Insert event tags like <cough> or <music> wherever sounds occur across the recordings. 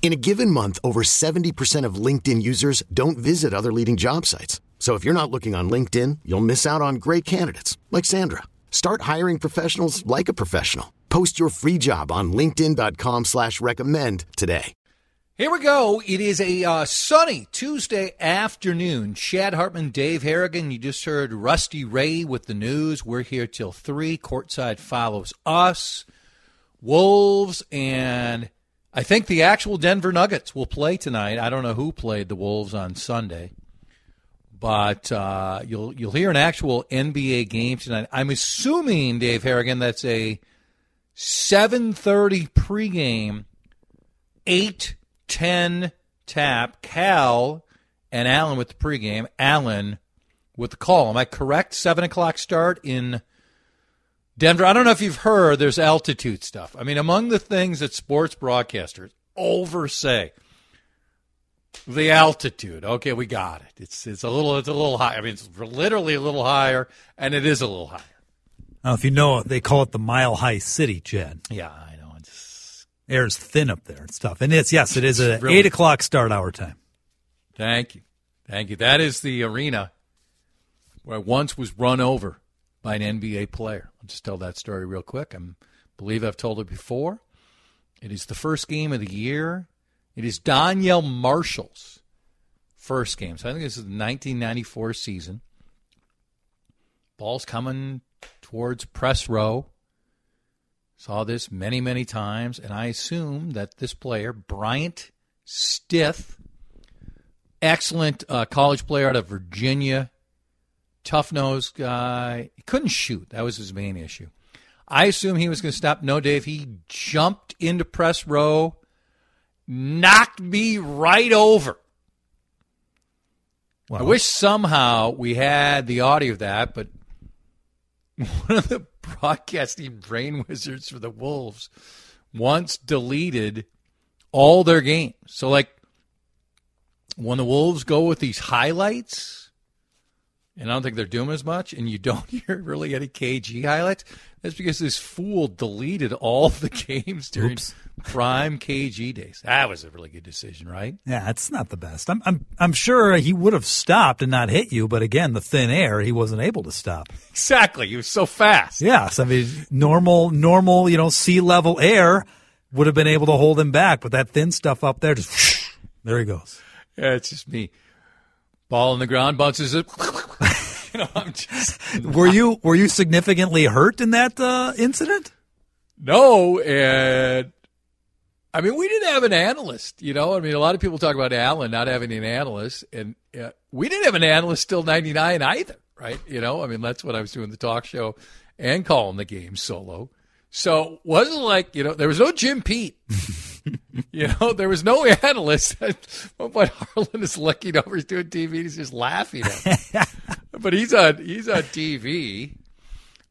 In a given month, over 70% of LinkedIn users don't visit other leading job sites. So if you're not looking on LinkedIn, you'll miss out on great candidates like Sandra. Start hiring professionals like a professional. Post your free job on LinkedIn.com slash recommend today. Here we go. It is a uh, sunny Tuesday afternoon. Chad Hartman, Dave Harrigan. You just heard Rusty Ray with the news. We're here till 3. Courtside follows us. Wolves and I think the actual Denver Nuggets will play tonight. I don't know who played the Wolves on Sunday, but uh, you'll you'll hear an actual NBA game tonight. I'm assuming Dave Harrigan that's a 7:30 pregame, 8:10 tap. Cal and Allen with the pregame. Allen with the call. Am I correct? Seven o'clock start in Denver, I don't know if you've heard, there's altitude stuff. I mean, among the things that sports broadcasters oversay, the altitude. Okay, we got it. It's it's a little it's a little high. I mean, it's literally a little higher, and it is a little higher. Now, if you know, they call it the Mile High City, Chad. Yeah, I know. It's air's thin up there and stuff, and it's yes, it is a really eight o'clock start hour time. Thank you, thank you. That is the arena where I once was run over by an NBA player. I'll just tell that story real quick. I believe I've told it before. It is the first game of the year. It is Donyell Marshall's first game. So I think this is the 1994 season. Ball's coming towards press row. Saw this many, many times, and I assume that this player, Bryant Stith, excellent uh, college player out of Virginia, tough nosed guy. He couldn't shoot. That was his main issue. I assume he was going to stop. No, Dave. He jumped into press row, knocked me right over. Wow. I wish somehow we had the audio of that, but <laughs> one of the broadcasting brain wizards for the Wolves once deleted all their games. So, like, when the Wolves go with these highlights, and I don't think they're doing as much, and you don't <laughs> hear really any KG highlights. That's because this fool deleted all the <laughs> games during Oops. prime KG days. That was a really good decision, right? Yeah, it's not the best. I'm I'm I'm sure he would have stopped and not hit you, but again, the thin air, he wasn't able to stop. Exactly. He was so fast. Yes, I mean normal normal, you know, sea level air would have been able to hold him back, but that thin stuff up there just <laughs> there he goes. Yeah, it's just me. Ball on the ground, bounces it. Know, I'm just <laughs> Were you were you significantly hurt in that uh, incident? no, and I mean, we didn't have an analyst. You know, I mean, a lot of people talk about Allen not having an analyst, and uh, we didn't have an analyst till '99 either, right? You know, I mean, that's when I was doing the talk show and calling the game solo. So wasn't like you know there was no Jim Pete. <laughs> you know, there was no analyst. <laughs> But Harlan is looking over, he's doing TV, he's just laughing at. But he's on he's on TV.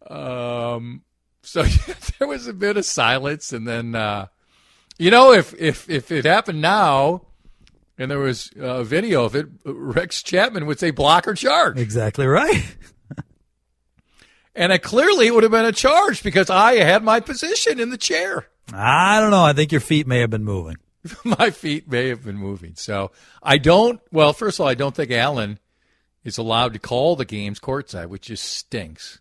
Um, so <laughs> there was a bit of silence, and then uh, you know, if if if it happened now, and there was a video of it, Rex Chapman would say block or charge, Exactly right. and it clearly would have been a charge because I had my position in the chair. I don't know. I think your feet may have been moving. <laughs> my feet may have been moving. So I don't. Well, first of all, I don't think Allen is allowed to call the games courtside, which just stinks.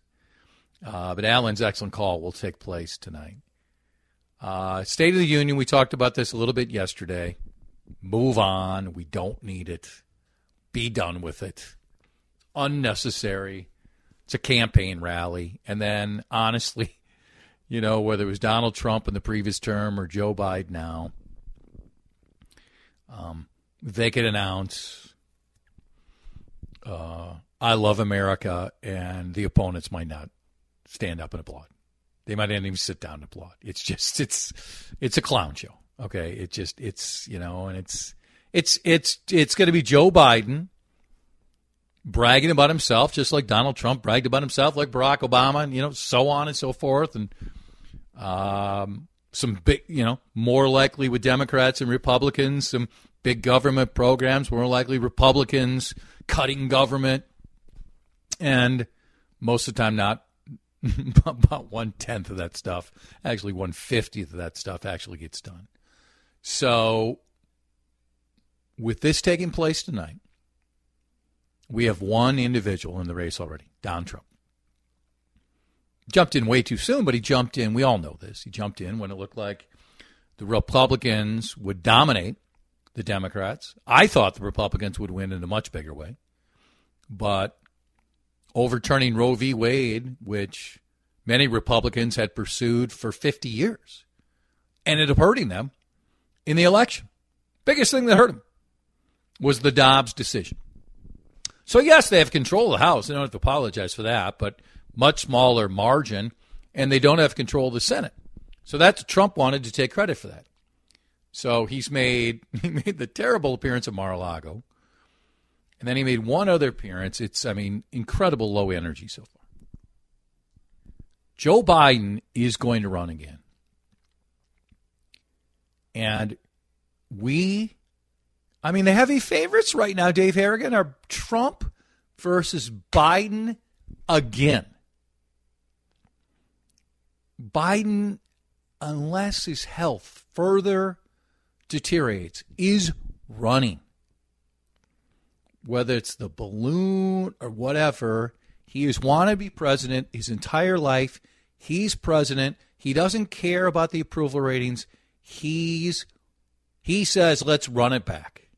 Uh, but Allen's excellent call will take place tonight. Uh, State of the Union, we talked about this a little bit yesterday. Move on. We don't need it. Be done with it. Unnecessary. It's a campaign rally. And then, honestly, <laughs> you know, whether it was Donald Trump in the previous term or Joe Biden now, um, they could announce, uh, I love America, and the opponents might not stand up and applaud. They might not even sit down and applaud. It's just, <laughs> it's, it's a clown show. Okay. It just, it's, you know, and it's, it's, it's, it's going to be Joe Biden bragging about himself, just like Donald Trump bragged about himself, like Barack Obama, and, you know, so on and so forth. And, um, some big, you know, more likely with Democrats and Republicans, some big government programs, more likely Republicans cutting government, and most of the time not <laughs> about one tenth of that stuff, actually one fiftieth of that stuff actually gets done. So, with this taking place tonight, we have one individual in the race already, Don Trump jumped in way too soon, but he jumped in. We all know this. He jumped in when it looked like the Republicans would dominate the Democrats. I thought the Republicans would win in a much bigger way. But overturning Roe v. Wade, which many Republicans had pursued for 50 years, ended up hurting them in the election. Biggest thing that hurt them was the Dobbs decision. So, yes, they have control of the House. They don't have to apologize for that. But much smaller margin, and they don't have control of the Senate. So that's Trump wanted to take credit for that. So he's made <laughs> he made the terrible appearance at Mar-a-Lago, and then he made one other appearance. It's I mean incredible low energy so far. Joe Biden is going to run again, and we, I mean the heavy favorites right now, Dave Harrigan, are Trump versus Biden again. Biden, unless his health further deteriorates, is running. Whether it's the balloon or whatever, he has wanted to be president his entire life. He's president. He doesn't care about the approval ratings. He's he says, let's run it back.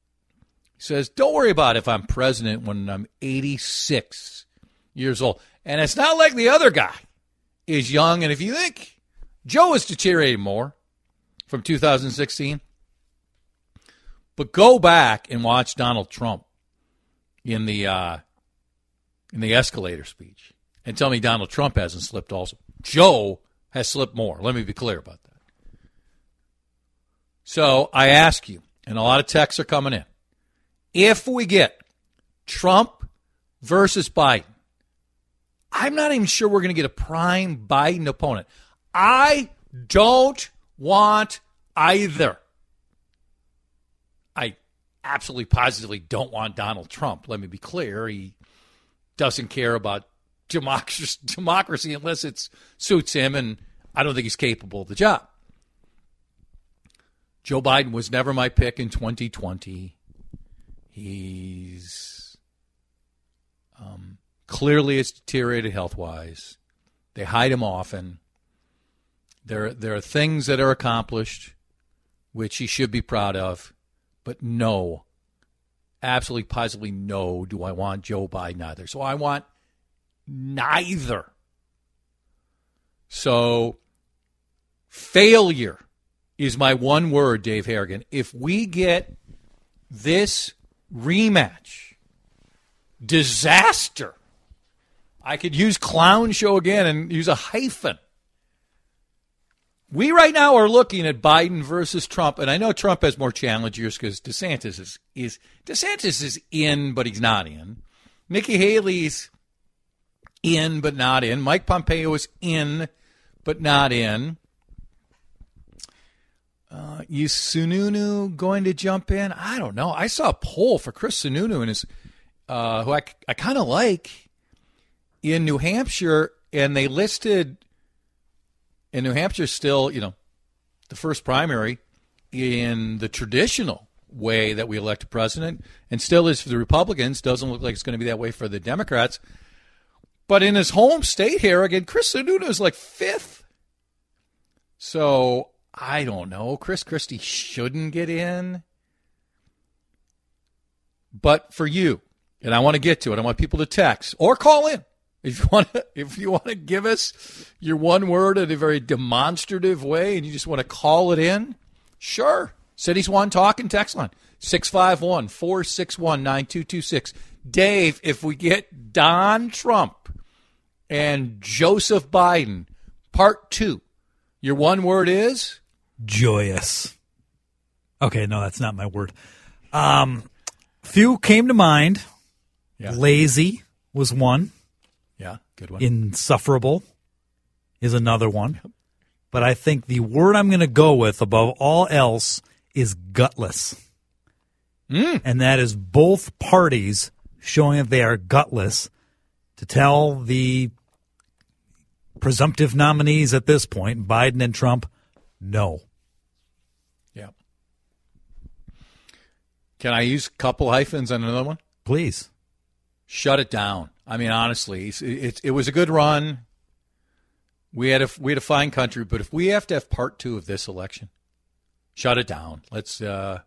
He says, don't worry about if I'm president when I'm 86 years old. And it's not like the other guy is young. And if you think Joe is deteriorating more from 2016, but go back and watch Donald Trump in the uh, in the escalator speech and tell me Donald Trump hasn't slipped also. Joe has slipped more. Let me be clear about that. So I ask you, and a lot of texts are coming in. If we get Trump versus Biden, I'm not even sure we're going to get a prime Biden opponent. I don't want either. Absolutely positively don't want Donald Trump. Let me be clear. He doesn't care about <laughs> democracy, unless it suits him, and I don't think he's capable of the job. Joe Biden was never my pick in 2020. He's um, Clearly, it's deteriorated health wise. They hide him often. There, there are things that are accomplished which he should be proud of, but no, absolutely positively no, do I want Joe Biden either. So I want neither. So failure is my one word, Dave Harrigan. If we get this rematch, disaster I could use clown show again and use a hyphen. We right now are looking at Biden versus Trump, and I know Trump has more challengers because DeSantis is, is DeSantis is in, but he's not in. Nikki Haley's in, but not in. Mike Pompeo is in, but not in. Uh, is Sununu going to jump in? I don't know. I saw a poll for Chris Sununu and his, uh, who I, I kind of like in New Hampshire, and they listed in New Hampshire still, you know, the first primary in the traditional way that we elect a president, and still is for the Republicans. Doesn't look like it's going to be that way for the Democrats. But in his home state here, again, Chris Sununu is like fifth. So I don't know. Chris Christie shouldn't get in. But for you, and I want to get to it, I want people to text or call in If you want to, if you want to give us your one word in a very demonstrative way, and you just want to call it in, sure. Cities One Talking text line 651 461 9226. Dave, if we get Don Trump and Joseph Biden, part two, your one word is Joyous. Okay, no, that's not my word. Um, few came to mind. Yeah. Lazy was one. Good one. Insufferable is another one. But I think the word I'm going to go with above all else is gutless. Mm. And that is both parties showing that they are gutless to tell the presumptive nominees at this point, Biden and Trump, no. yeah. Can I use couple hyphens on another one? Please. Shut it down. I mean, honestly, it's, it, it was a good run. We had a we had a fine country, but if we have to have part two of this election, shut it down. Let's. uh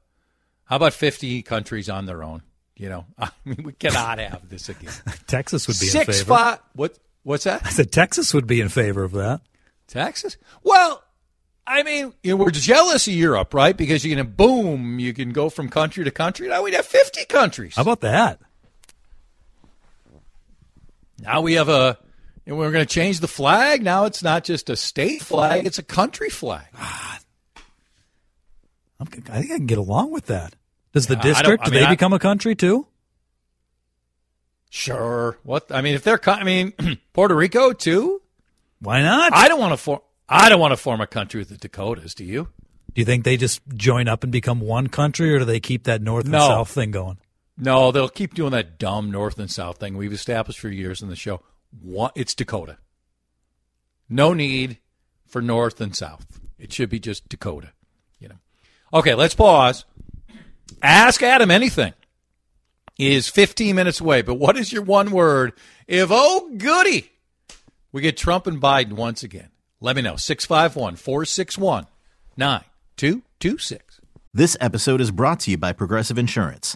How about fifty countries on their own? You know, <laughs> I mean, we cannot have this again. <laughs> Texas would be in Six favor. five. What? What's that? I said Texas would be in favor of that. Texas? Well, I mean, you know, we're jealous of Europe, right? Because you can boom, you can go from country to country. Now we'd have fifty countries. How about that? Now we have a. And we're going to change the flag. Now it's not just a state flag; it's a country flag. Ah. I'm, I think I can get along with that. Does the Yeah, district, I do mean, they I- become a country too? Sure. What? I mean, if they're, I mean, <clears throat> Puerto Rico too. Why not? I don't want to form. I don't want to form a country with the Dakotas. Do you? do you think they just join up and become one country, or do they keep that north and No. south thing going? No, they'll keep doing that dumb North and South thing we've established for years in the show. What? It's Dakota. No need for North and South. It should be just Dakota. You know. Okay, let's pause. Ask Adam anything. Is 15 minutes away, but what is your one word? If oh goody, we get Trump and Biden once again. Let me know. 651 461 9226. This episode is brought to you by Progressive Insurance.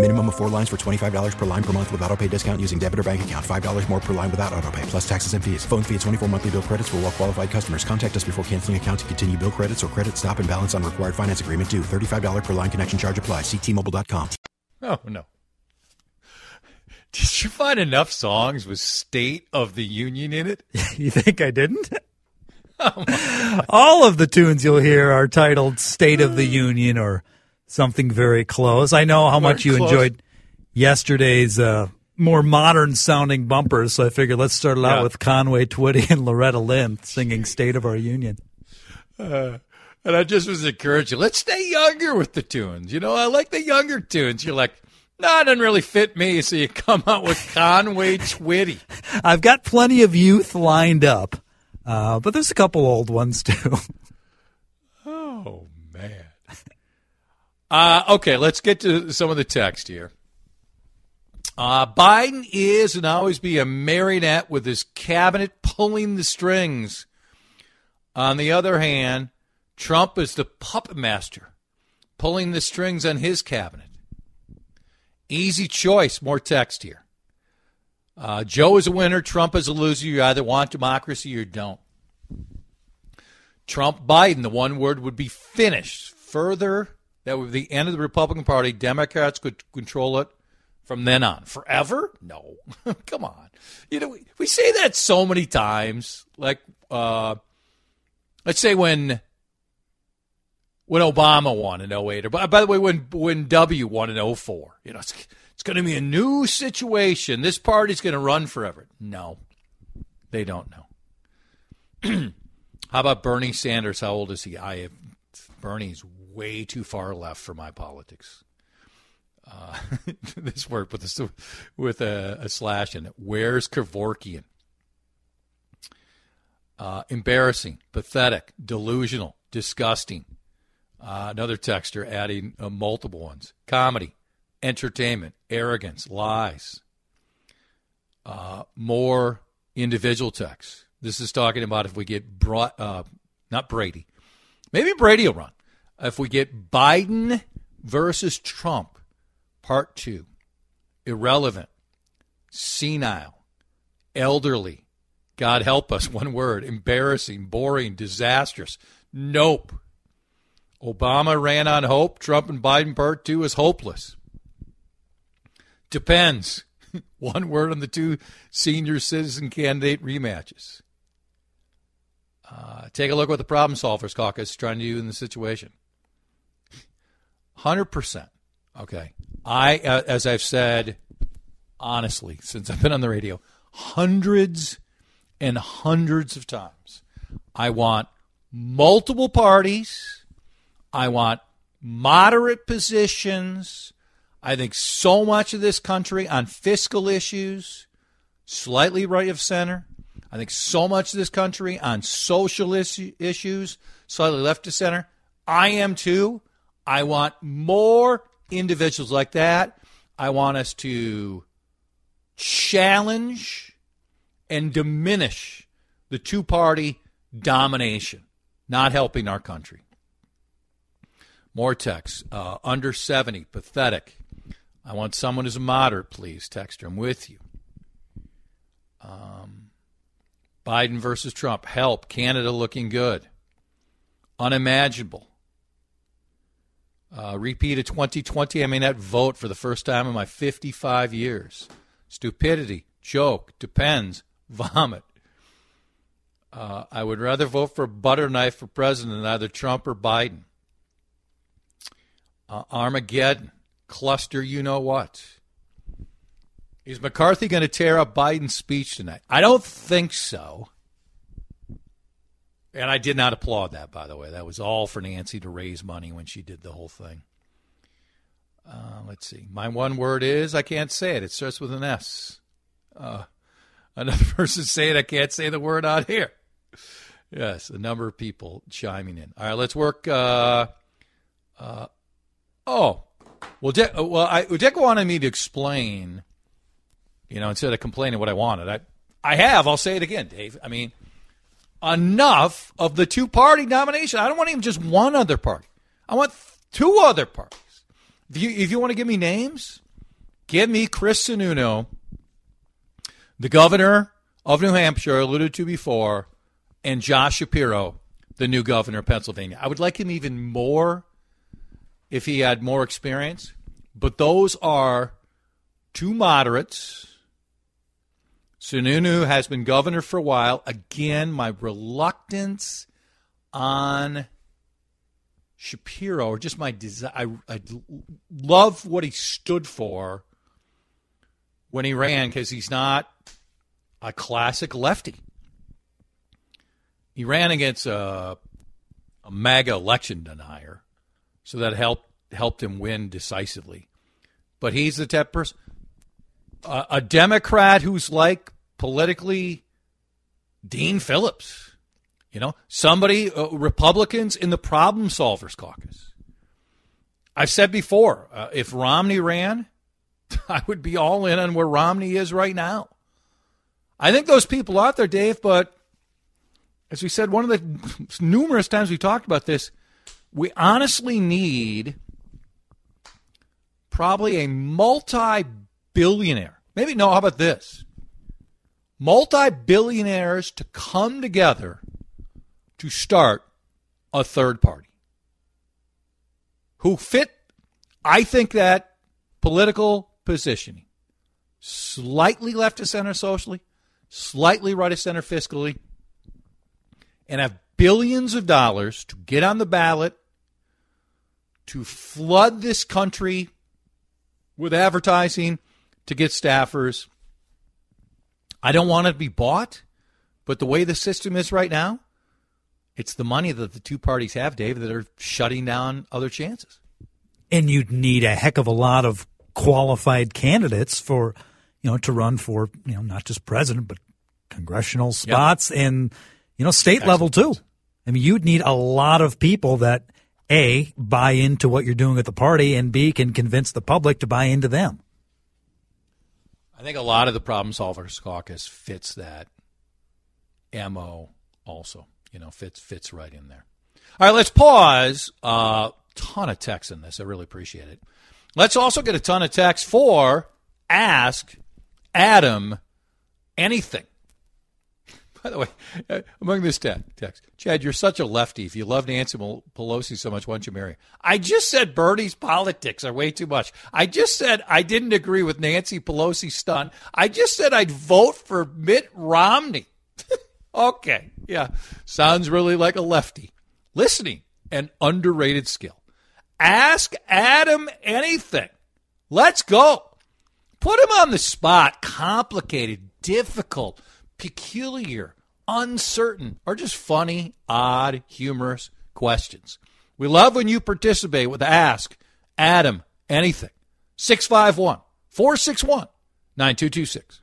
Minimum of four lines for $25 per line per month with auto pay discount using debit or bank account. $5 more per line without auto pay, plus taxes and fees. Phone fee at 24 monthly bill credits for all well qualified customers. Contact us before canceling account to continue bill credits or credit stop and balance on required finance agreement due. $35 per line connection charge apply. Ctmobile.com. Oh no. Did you find enough songs with State of the Union in it? <laughs> You think I didn't? <laughs> Oh, <laughs> all of the tunes you'll hear are titled State of the Union or something very close. I know how much you close. enjoyed yesterday's uh, more modern sounding bumpers, so I figured let's start it out Yeah. with Conway Twitty and Loretta Lynn singing State of Our Union. And I just was encouraging, let's stay younger with the tunes. You know, I like the younger tunes. You're like, no, it doesn't really fit me. So you come out with Conway Twitty. <laughs> I've got plenty of youth lined up, uh, but there's a couple old ones too. Oh, man. Uh, okay, let's get to some of the text here. Uh, Biden is and always be a marionette with his cabinet pulling the strings. On the other hand, Trump is the puppet master pulling the strings on his cabinet. Easy choice. More text here. Uh, Joe is a winner. Trump is a loser. You either want democracy or don't. Trump Biden, the one word would be finished. Further, that would be the end of the Republican Party. Democrats could control it from then on. Forever? No. <laughs> Come on. You know, we, we say that so many times. Like, uh, let's say when when Obama won in 08, or by, the way, when when W won in 04. You know, it's, it's going to be a new situation. This party's going to run forever. No, they don't know. <clears throat> How about Bernie Sanders? How old is he? I have, Bernie's way too far left for my politics. Uh, <laughs> this word with a, with a, a, slash in it. Where's Kevorkian? Uh, embarrassing, pathetic, delusional, disgusting. Uh, another texter adding uh, multiple ones. Comedy, entertainment, arrogance, lies. Uh, more individual texts. This is talking about if we get brought, not Brady, maybe Brady will run. If we get Biden versus Trump, part two, irrelevant, senile, elderly, God help us, <laughs> one word, embarrassing, boring, disastrous. Nope. Obama ran on hope. Trump and Biden part two is hopeless. Depends. <laughs> one word on the two senior citizen candidate rematches. Uh, take a look at what the Problem Solvers Caucus is trying to do in the situation. 100%. Okay. I, uh, as I've said, honestly, since I've been on the radio, hundreds and hundreds of times, I want multiple parties. I want moderate positions. I think so much of this country on fiscal issues, slightly right of center, I think so much of this country on social issue, issues, slightly left to center. I am too. I want more individuals like that. I want us to challenge and diminish the two party domination, not helping our country. More text. Uh, under 70, pathetic. I want someone who's a moderate, please. Text I'm with you. Um, Biden versus Trump. Help. Canada looking good. Unimaginable. Uh, repeat of 2020. I may not vote for the first time in my 55 years. Stupidity. Joke. Depends. <laughs> Vomit. Uh, I would rather vote for a butter knife for president than either Trump or Biden. Uh, Armageddon. Cluster, you know what. Is McCarthy going to tear up Biden's speech tonight? I don't think so. And I did not applaud that, by the way. That was all for Nancy to raise money when she did the whole thing. Uh, let's see. My one word is I can't say it. It starts with an S. Uh, another <laughs> person saying I can't say the word out here. Yes, a number of people chiming in. All right, let's work. Uh, uh oh, well, De- well, I, Dick wanted me to explain you know, instead of complaining what I wanted. I, I have. I'll say it again, Dave. I mean, enough of the two party nomination. I don't want even just one other party. I want two other parties. If you, if you want to give me names, give me Chris Sununu, the governor of New Hampshire, alluded to before, and Josh Shapiro, the new governor of Pennsylvania. I would like him even more if he had more experience. But those are two moderates Sununu has been governor for a while. Again, my reluctance on Shapiro, or just my desire. I, love what he stood for when he ran because he's not a classic lefty. He ran against a, a MAGA election denier, so that helped helped him win decisively. But he's the type person a, a Democrat who's like politically Dean Phillips, you know, somebody, uh, Republicans in the Problem Solvers Caucus. I've said before, uh, if Romney ran, <laughs> I would be all in on where Romney is right now. I think those people out there, Dave, but as we said, one of the <laughs> numerous times we talked about this, we honestly need probably a multi billionaire. Maybe, no, how about this? multi billionaires to come together to start a third party who fit, I think, that political positioning. Slightly left of center socially, slightly right of center fiscally, and have billions of dollars to get on the ballot to flood this country with advertising to get staffers. I don't want it to be bought, but the way the system is right now, it's the money that the two parties have, Dave, that are shutting down other chances. And you'd need a heck of a lot of qualified candidates for, you know, to run for, you know, not just president, but congressional spots yep. and, you know, state Excellent. level too. I mean, you'd need a lot of people that a buy into what you're doing at the party, and B can convince the public to buy into them. I think a lot of the problem solvers caucus fits that mo also. You know, fits fits right in there. All right, let's pause. A uh, ton of text in this. I really appreciate it. Let's also get a ton of text for ask Adam anything. By the way, uh, among this text, Chad, you're such a lefty. If you love Nancy Pelosi so much, why don't you marry? I just said Bernie's politics are way too much. I just said I didn't agree with Nancy Pelosi's stunt. I just said I'd vote for Mitt Romney. <laughs> okay, yeah, sounds really like a lefty. Listening, an underrated skill. Ask Adam anything. Let's go. Put him on the spot. Complicated, difficult peculiar, uncertain, or just funny, odd, humorous questions. We love when you participate with Ask Adam Anything. 651 461 9226.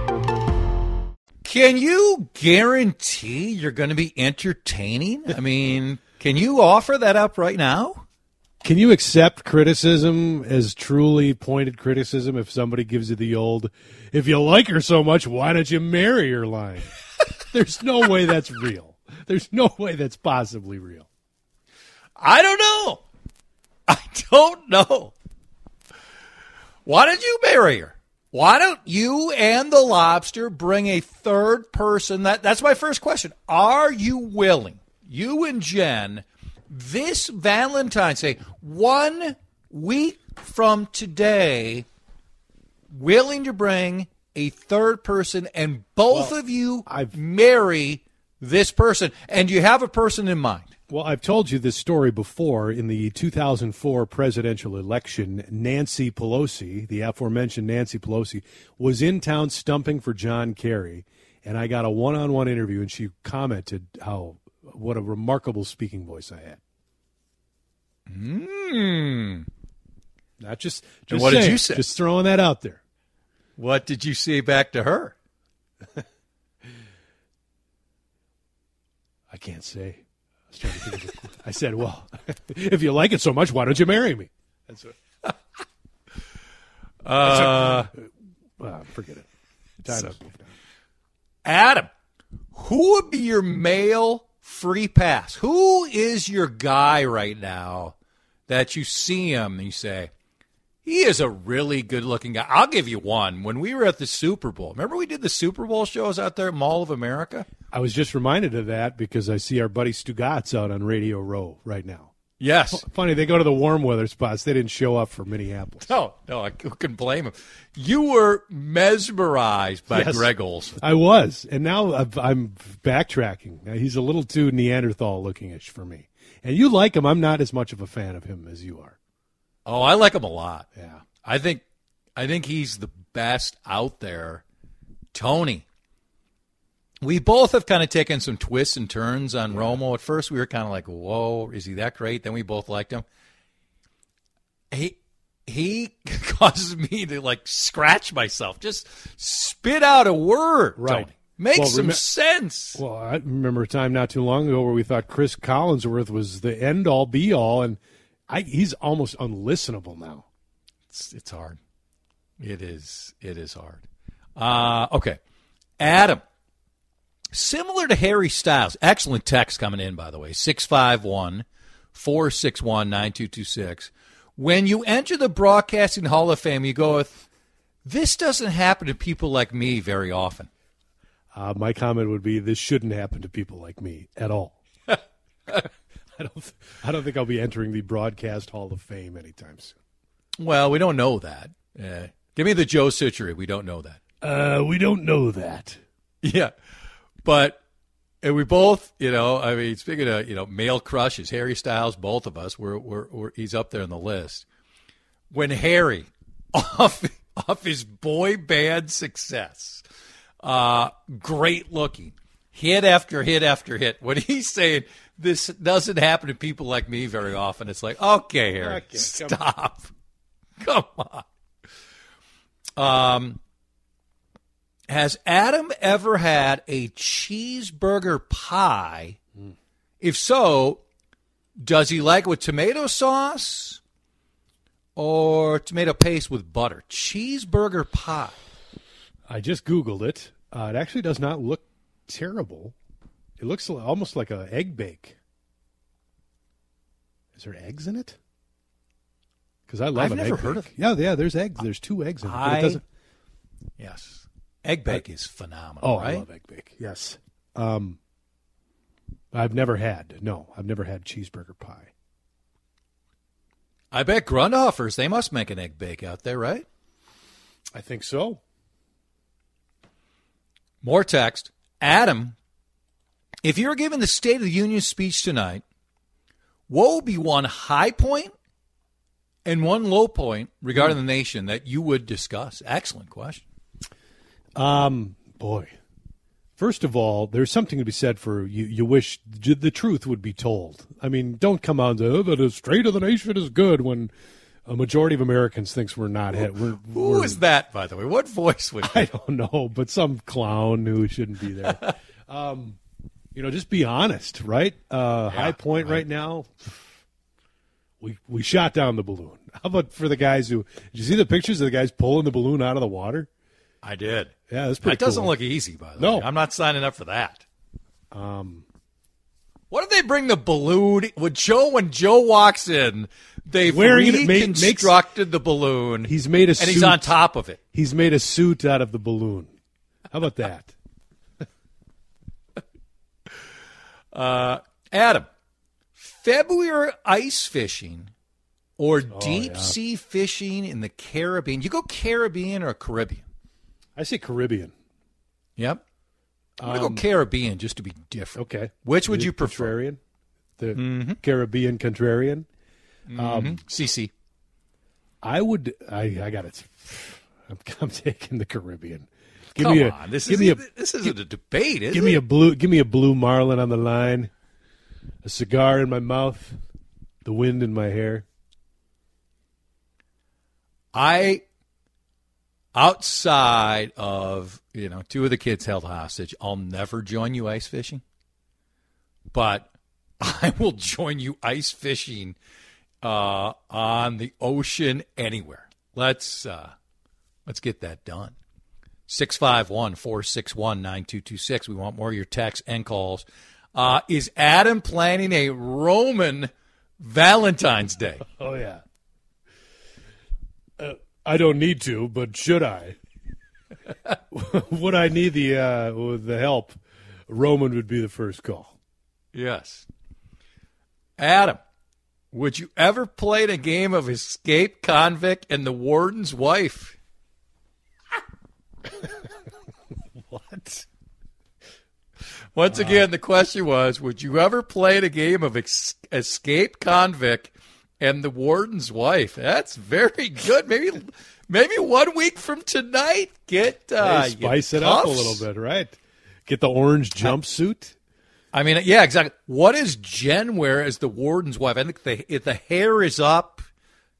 Can you guarantee you're going to be entertaining? I mean, can you offer that up right now? Can you accept criticism as truly pointed criticism if somebody gives you the old, if you like her so much, why don't you marry her line? <laughs> There's no way that's real. There's no way that's possibly real. I don't know. I don't know. Why did you marry her? Why don't you and the lobster bring a third person? That that's my first question. Are you willing, you and Jen, this Valentine's Day, one week from today, willing to bring a third person and both well, of you I've, marry this person and you have a person in mind? Well, I've told you this story before. In the 2004 presidential election, Nancy Pelosi, the aforementioned Nancy Pelosi, was in town stumping for John Kerry, and I got a one-on-one interview, and she commented how what a remarkable speaking voice I had. Hmm. Not just, just what saying, did you say? Just throwing that out there. What did you say back to her? <laughs> I can't say. I, I said, "Well, <laughs> if you like it so much, why don't you marry me?" That's what. <laughs> uh, uh, forget it. So, Adam, who would be your male free pass? Who is your guy right now that you see him and you say, he is a really good looking guy. I'll give you one. When we were at the Super Bowl, remember we did the Super Bowl shows out there at Mall of America? I was just reminded of that because I see our buddy Stugatz out on Radio Row right now. Yes. Funny, they go to the warm weather spots. They didn't show up for Minneapolis. No, no, I couldn't blame him. You were mesmerized by yes, Greg Olsen. I was, and now I'm backtracking. He's a little too Neanderthal lookingish for me. And you like him. I'm not as much of a fan of him as you are. Oh, I like him a lot. Yeah. I think I think he's the best out there. Tony. We both have kind of taken some twists and turns on yeah. Romo. At first we were kind of like, "Whoa, is he that great?" Then we both liked him. He he <laughs> causes me to like scratch myself. Just spit out a word, Right. Tony. Make Well, some remem- sense. Well, I remember a time not too long ago where we thought Cris Collinsworth was the end all be all, and I, he's almost unlistenable now. It's, it's hard. It is. It is hard. Uh, okay, Adam. Similar to Harry Styles. Excellent text coming in, by the way. 651 461 9226. When you enter the Broadcasting Hall of Fame, you go with, this doesn't happen to people like me very often. Uh, my comment would be this shouldn't happen to people like me at all. <laughs> I don't. I don't think I'll be entering the broadcast Hall of Fame anytime soon. Well, we don't know that. Uh, give me the Joe Citrus. We don't know that. Uh, we don't know that. Yeah, but and we both, you know, I mean, speaking of you know male crushes, Harry Styles, both of us, we're, we're, we're he's up there on the list. When Harry, <laughs> off off his boy band success, uh, great looking, hit after hit after hit. When he's saying this doesn't happen to people like me very often, it's like, okay, Harry, Okay, come stop, <laughs> come on. Um. Has Adam ever had a cheeseburger pie? If so, does he like it with tomato sauce or tomato paste with butter? Cheeseburger pie. I just googled it. Uh, it actually does not look terrible. It looks almost like an egg bake. Is there eggs in it? Because I love I've an never egg heard bake. of- Yeah, yeah. There's eggs. There's two eggs in it. I- it doesn't. Yes. Egg bake is phenomenal, Oh, right? I love egg bake. Yes. Um, I've never had. No, I've never had cheeseburger pie. I bet Grundhoffers, they must make an egg bake out there, right? I think so. More text. Adam, if you were given the State of the Union speech tonight, what would be one high point and one low point regarding the nation that you would discuss? Excellent question. Um, boy. First of all, there's something to be said for you. You wish the truth would be told. I mean, don't come on to oh, the state of the nation is good when a majority of Americans thinks we're not. Hit. We're, Who we're, is that, by the way? What voice would <laughs> I don't know, but some clown who shouldn't be there. <laughs> um, you know, just be honest, right? Uh, high point right. now. We we shot down the balloon. <laughs> How about for the guys who? Did you see the pictures of the guys pulling the balloon out of the water? I did. Yeah, that's pretty. That doesn't look easy, by the No. way. I'm not signing up for that. Um, What if they bring the balloon? When Joe, when Joe walks in, they've Wearing it, ma- makes- reconstructed the balloon. He's made a and he's on top of it. He's made a suit out of the balloon. How about that? Uh, Adam, February ice fishing or deep yeah. sea fishing in the Caribbean? You go Caribbean or Caribbean? I say Caribbean. Yep. I'm gonna Um, go Caribbean just to be different. Okay. Which would The you prefer? Contrarian? The Mm-hmm. Caribbean contrarian. Um, CC. I would. I I got it. <laughs> I'm, I'm taking the Caribbean. Give Come me a. on, this give is me a. this isn't a debate, is Give it? me a blue. Give me a blue marlin on the line. A cigar in my mouth. The wind in my hair. I outside of you know two of the kids held hostage. I'll never join you ice fishing, but <laughs> I will join you ice fishing uh, on the ocean anywhere. Let's uh, let's get that done. 651 461 9226. We want more of your texts and calls. Uh, is Adam planning a Roman Valentine's Day? <laughs> Oh yeah. Uh, I don't need to, but should I? <laughs> would I need the uh, the help? Roman would be the first call. Yes. Adam, would you ever play a game of escape convict and the warden's wife? <laughs> What? Once again, the question was Would you ever play a game of ex- escape convict and the warden's wife? That's very good. Maybe maybe one week from tonight, get uh, Hey, spice it up a little bit, right? Get the orange jumpsuit. I mean, yeah, exactly. What does Jen wear as the warden's wife? I think the if the hair is up,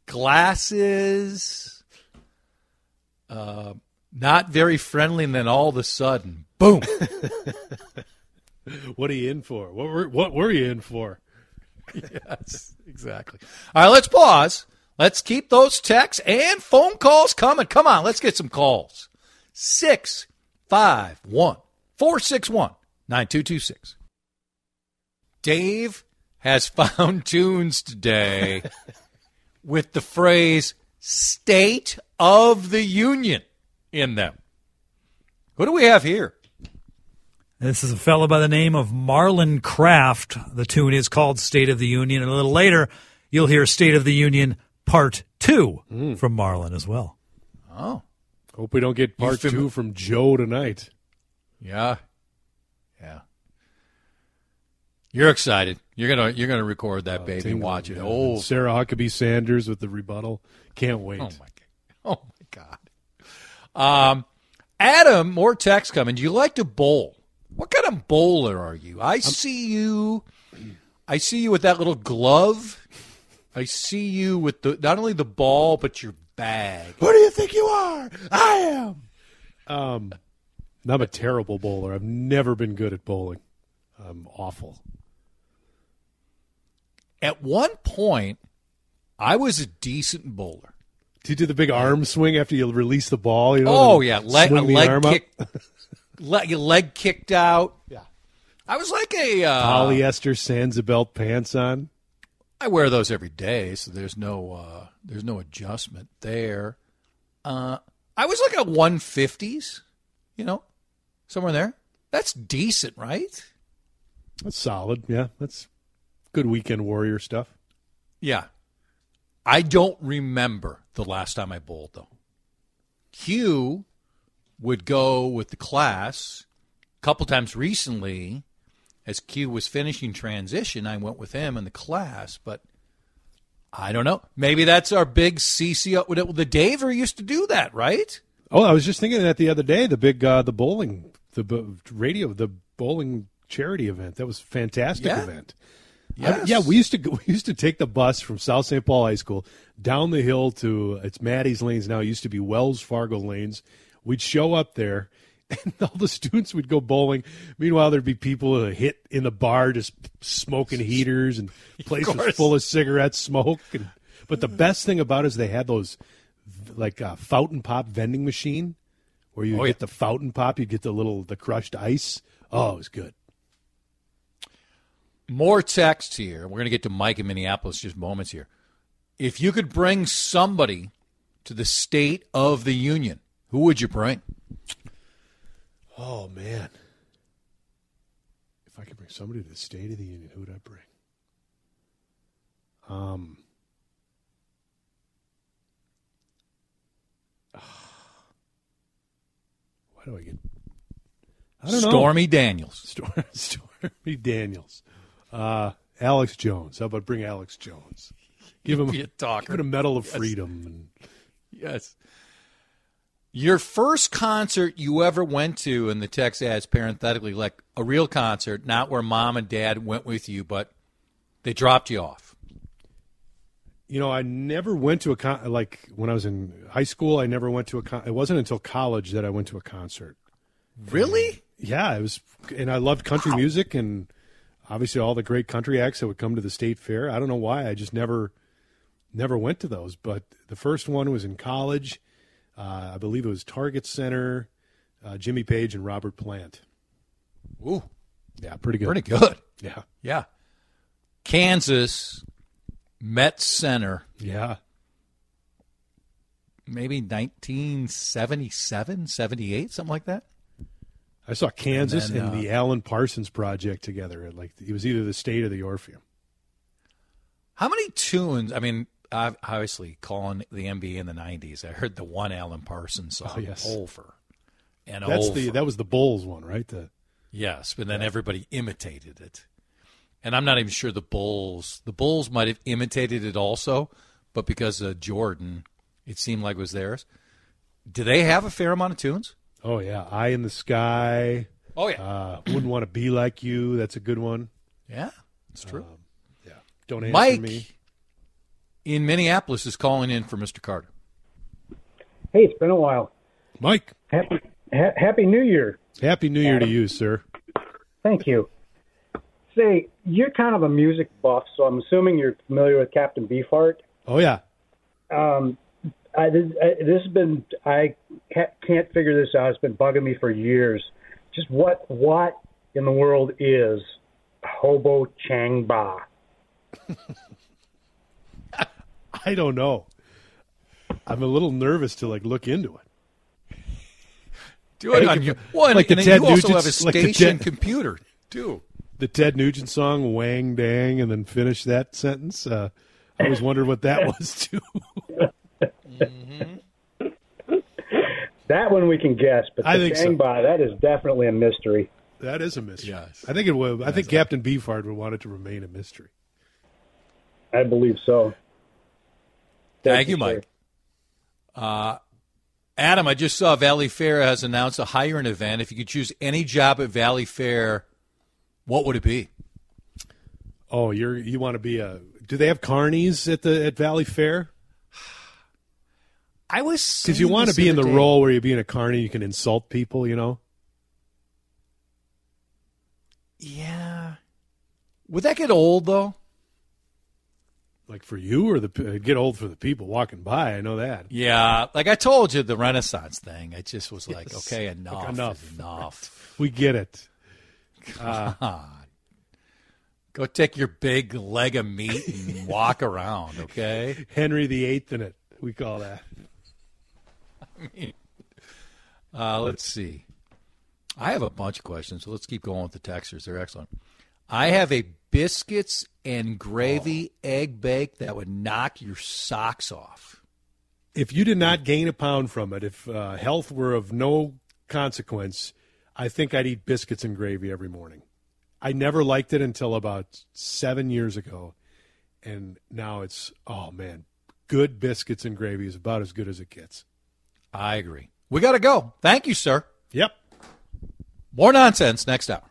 glasses, uh, not very friendly, and then all of a sudden, boom. <laughs> what are you in for? What were what were you in for? yes, exactly. All right, let's pause. Let's keep those texts and phone calls coming. Come on, let's get some calls. 651 461 9226. Dave has <laughs> found tunes today <laughs> with the phrase State of the Union in them. Who do we have here? This is a fellow by the name of Marlon Craft. The tune is called State of the Union. And a little later, you'll hear State of the Union Part 2 Mm. from Marlon as well. Oh. Hope we don't get part fam- two from Joe tonight. Yeah. Yeah. You're excited. You're gonna you're gonna record that baby and Tingle, watch it. yeah. Oh, Sarah Huckabee Sanders with the rebuttal. Can't wait. Oh my Oh my god. Um, Adam, more text coming. Do you like to bowl? What kind of bowler are you? I see you. I see you with that little glove. I see you with the not only the ball but your bag. Who do you think you are? I am. Um, I'm a terrible bowler. I've never been good at bowling. I'm awful. At one point, I was a decent bowler. Do you do the big arm swing after you release the ball? You know, oh yeah, leg, a swing the leg kick, leg, your leg kicked out. Yeah, I was like a uh, Polyester Sansabelt pants on. I wear those every day, so there's no uh, there's no adjustment there. Uh, I was like a 150s, you know, somewhere there. That's decent, right? That's solid. Yeah, that's good weekend warrior stuff. Yeah. I don't remember the last time I bowled though. Q would go with the class a couple times recently as Q was finishing transition. I went with him in the class, but I don't know. Maybe that's our big CCO. The Daver used to do that, right? Oh, I was just thinking that the other day. The big uh, the bowling, the b- radio, the bowling charity event. That was a fantastic Yeah. event. Yes. I- yeah, we used to go, <laughs> we used to take the bus from South St. Paul High School down the hill to it's Maddie's Lanes now. It used to be Wells Fargo Lanes. We'd show up there, <laughs> and all the students would go bowling. Meanwhile, there'd be people uh, hit in the bar just smoking heaters, and the place was full of cigarette smoke. And, but the best thing about it is they had those like a fountain pop vending machine where you Oh, get yeah. the fountain pop, you get the little the crushed ice. Oh, it was good. More text here. We're going to get to Mike in Minneapolis just moments here. If you could bring somebody to the State of the Union, who would you bring? Oh man. If I could bring somebody to the State of the Union, who would I bring? Um <sighs> Why do I get I don't know. Stormy Daniels. <laughs> Storm, Stormy Daniels. Uh Alex Jones. How about bring Alex Jones? Give him, a talker. give him a Medal of Yes. Freedom and Yes. Your first concert you ever went to, and the text adds parenthetically, like a real concert, not where mom and dad went with you, but they dropped you off. You know, I never went to a con- like when I was in high school. I never went to a con- it wasn't until college that I went to a concert. Really? Yeah, it was, and I loved country music and obviously all the great country acts that would come to the state fair. I don't know why I just never, never went to those. But the first one was in college. Uh, I believe it was Target Center, uh, Jimmy Page and Robert Plant. Ooh, Yeah, pretty good. pretty good. Yeah, Yeah. Kansas, Met Center, yeah. maybe 1977, 78, something like that. I saw Kansas and, then, uh, the Alan Parsons Project together. Like it was either the state or the Orpheum. How many tunes? I mean, obviously calling the NBA in the '90s. I heard the one Alan Parsons song Oh, yes. over and That's over. the that was the Bulls one, right? The yes, but then everybody imitated it, and I'm not even sure the Bulls. The Bulls might have imitated it also, but because of Jordan, it seemed like it was theirs. Do they have a fair amount of tunes? oh yeah, Eye in the Sky. Oh yeah, Uh, Wouldn't want to be like you. That's a good one. yeah, it's true. Yeah. Don't answer Mike, me. In Minneapolis is calling in for Mr. Carter. Hey, it's been a while. Mike. Happy ha- Happy New Year. Happy New Year Adam. to you, sir. Thank you. Say, you're kind of a music buff, so I'm assuming you're familiar with Captain Beefheart. Oh yeah. Um, I, this, I, this has been I ca- can't figure this out. It's been bugging me for years. Just what what in the world is Hobo Chang Ba? <laughs> <laughs> I don't know. I'm a little nervous to like look into it. Do it on your well, like the and Ted you also Nugent- have a like the station Ted- computer too. The Ted Nugent song "Wang Dang" and then finish that sentence. Uh, I always wondered what that was <laughs> too. That one we can guess, but I the think so. Chang Ba that is definitely a mystery. That is a mystery. Yes. I think it would. I think Captain Beefheart would want it to remain a mystery. I believe so. Thank you, Mike. Uh, Adam, I just saw Valleyfair has announced a hiring event. If you could choose any job at Valleyfair, what would it be? Oh, you're you want to be a? Do they have carnies at the at Valleyfair? I was Because you want to be in the day. role where you be in a carny, you can insult people. You know. Yeah. Would that get old though? Like for you or the it'd get old for the people walking by. I know that. Yeah, like I told you, the Renaissance thing. It just was like, Yes. okay, Like, enough, enough. enough. <laughs> We get it. Come on. Go take your big leg of meat and <laughs> walk around, okay? Henry the Eighth in it. We call that. <laughs> Uh, let's see. I have a bunch of questions, so let's keep going with the texters. They're excellent. I have a biscuits and gravy egg bake that would knock your socks off. If you did not gain a pound from it, if uh, health were of no consequence, I think I'd eat biscuits and gravy every morning. I never liked it until about seven years ago, and now it's oh man, good biscuits and gravy is about as good as it gets. I agree. We got to go. Thank you, sir. Yep. More nonsense next hour.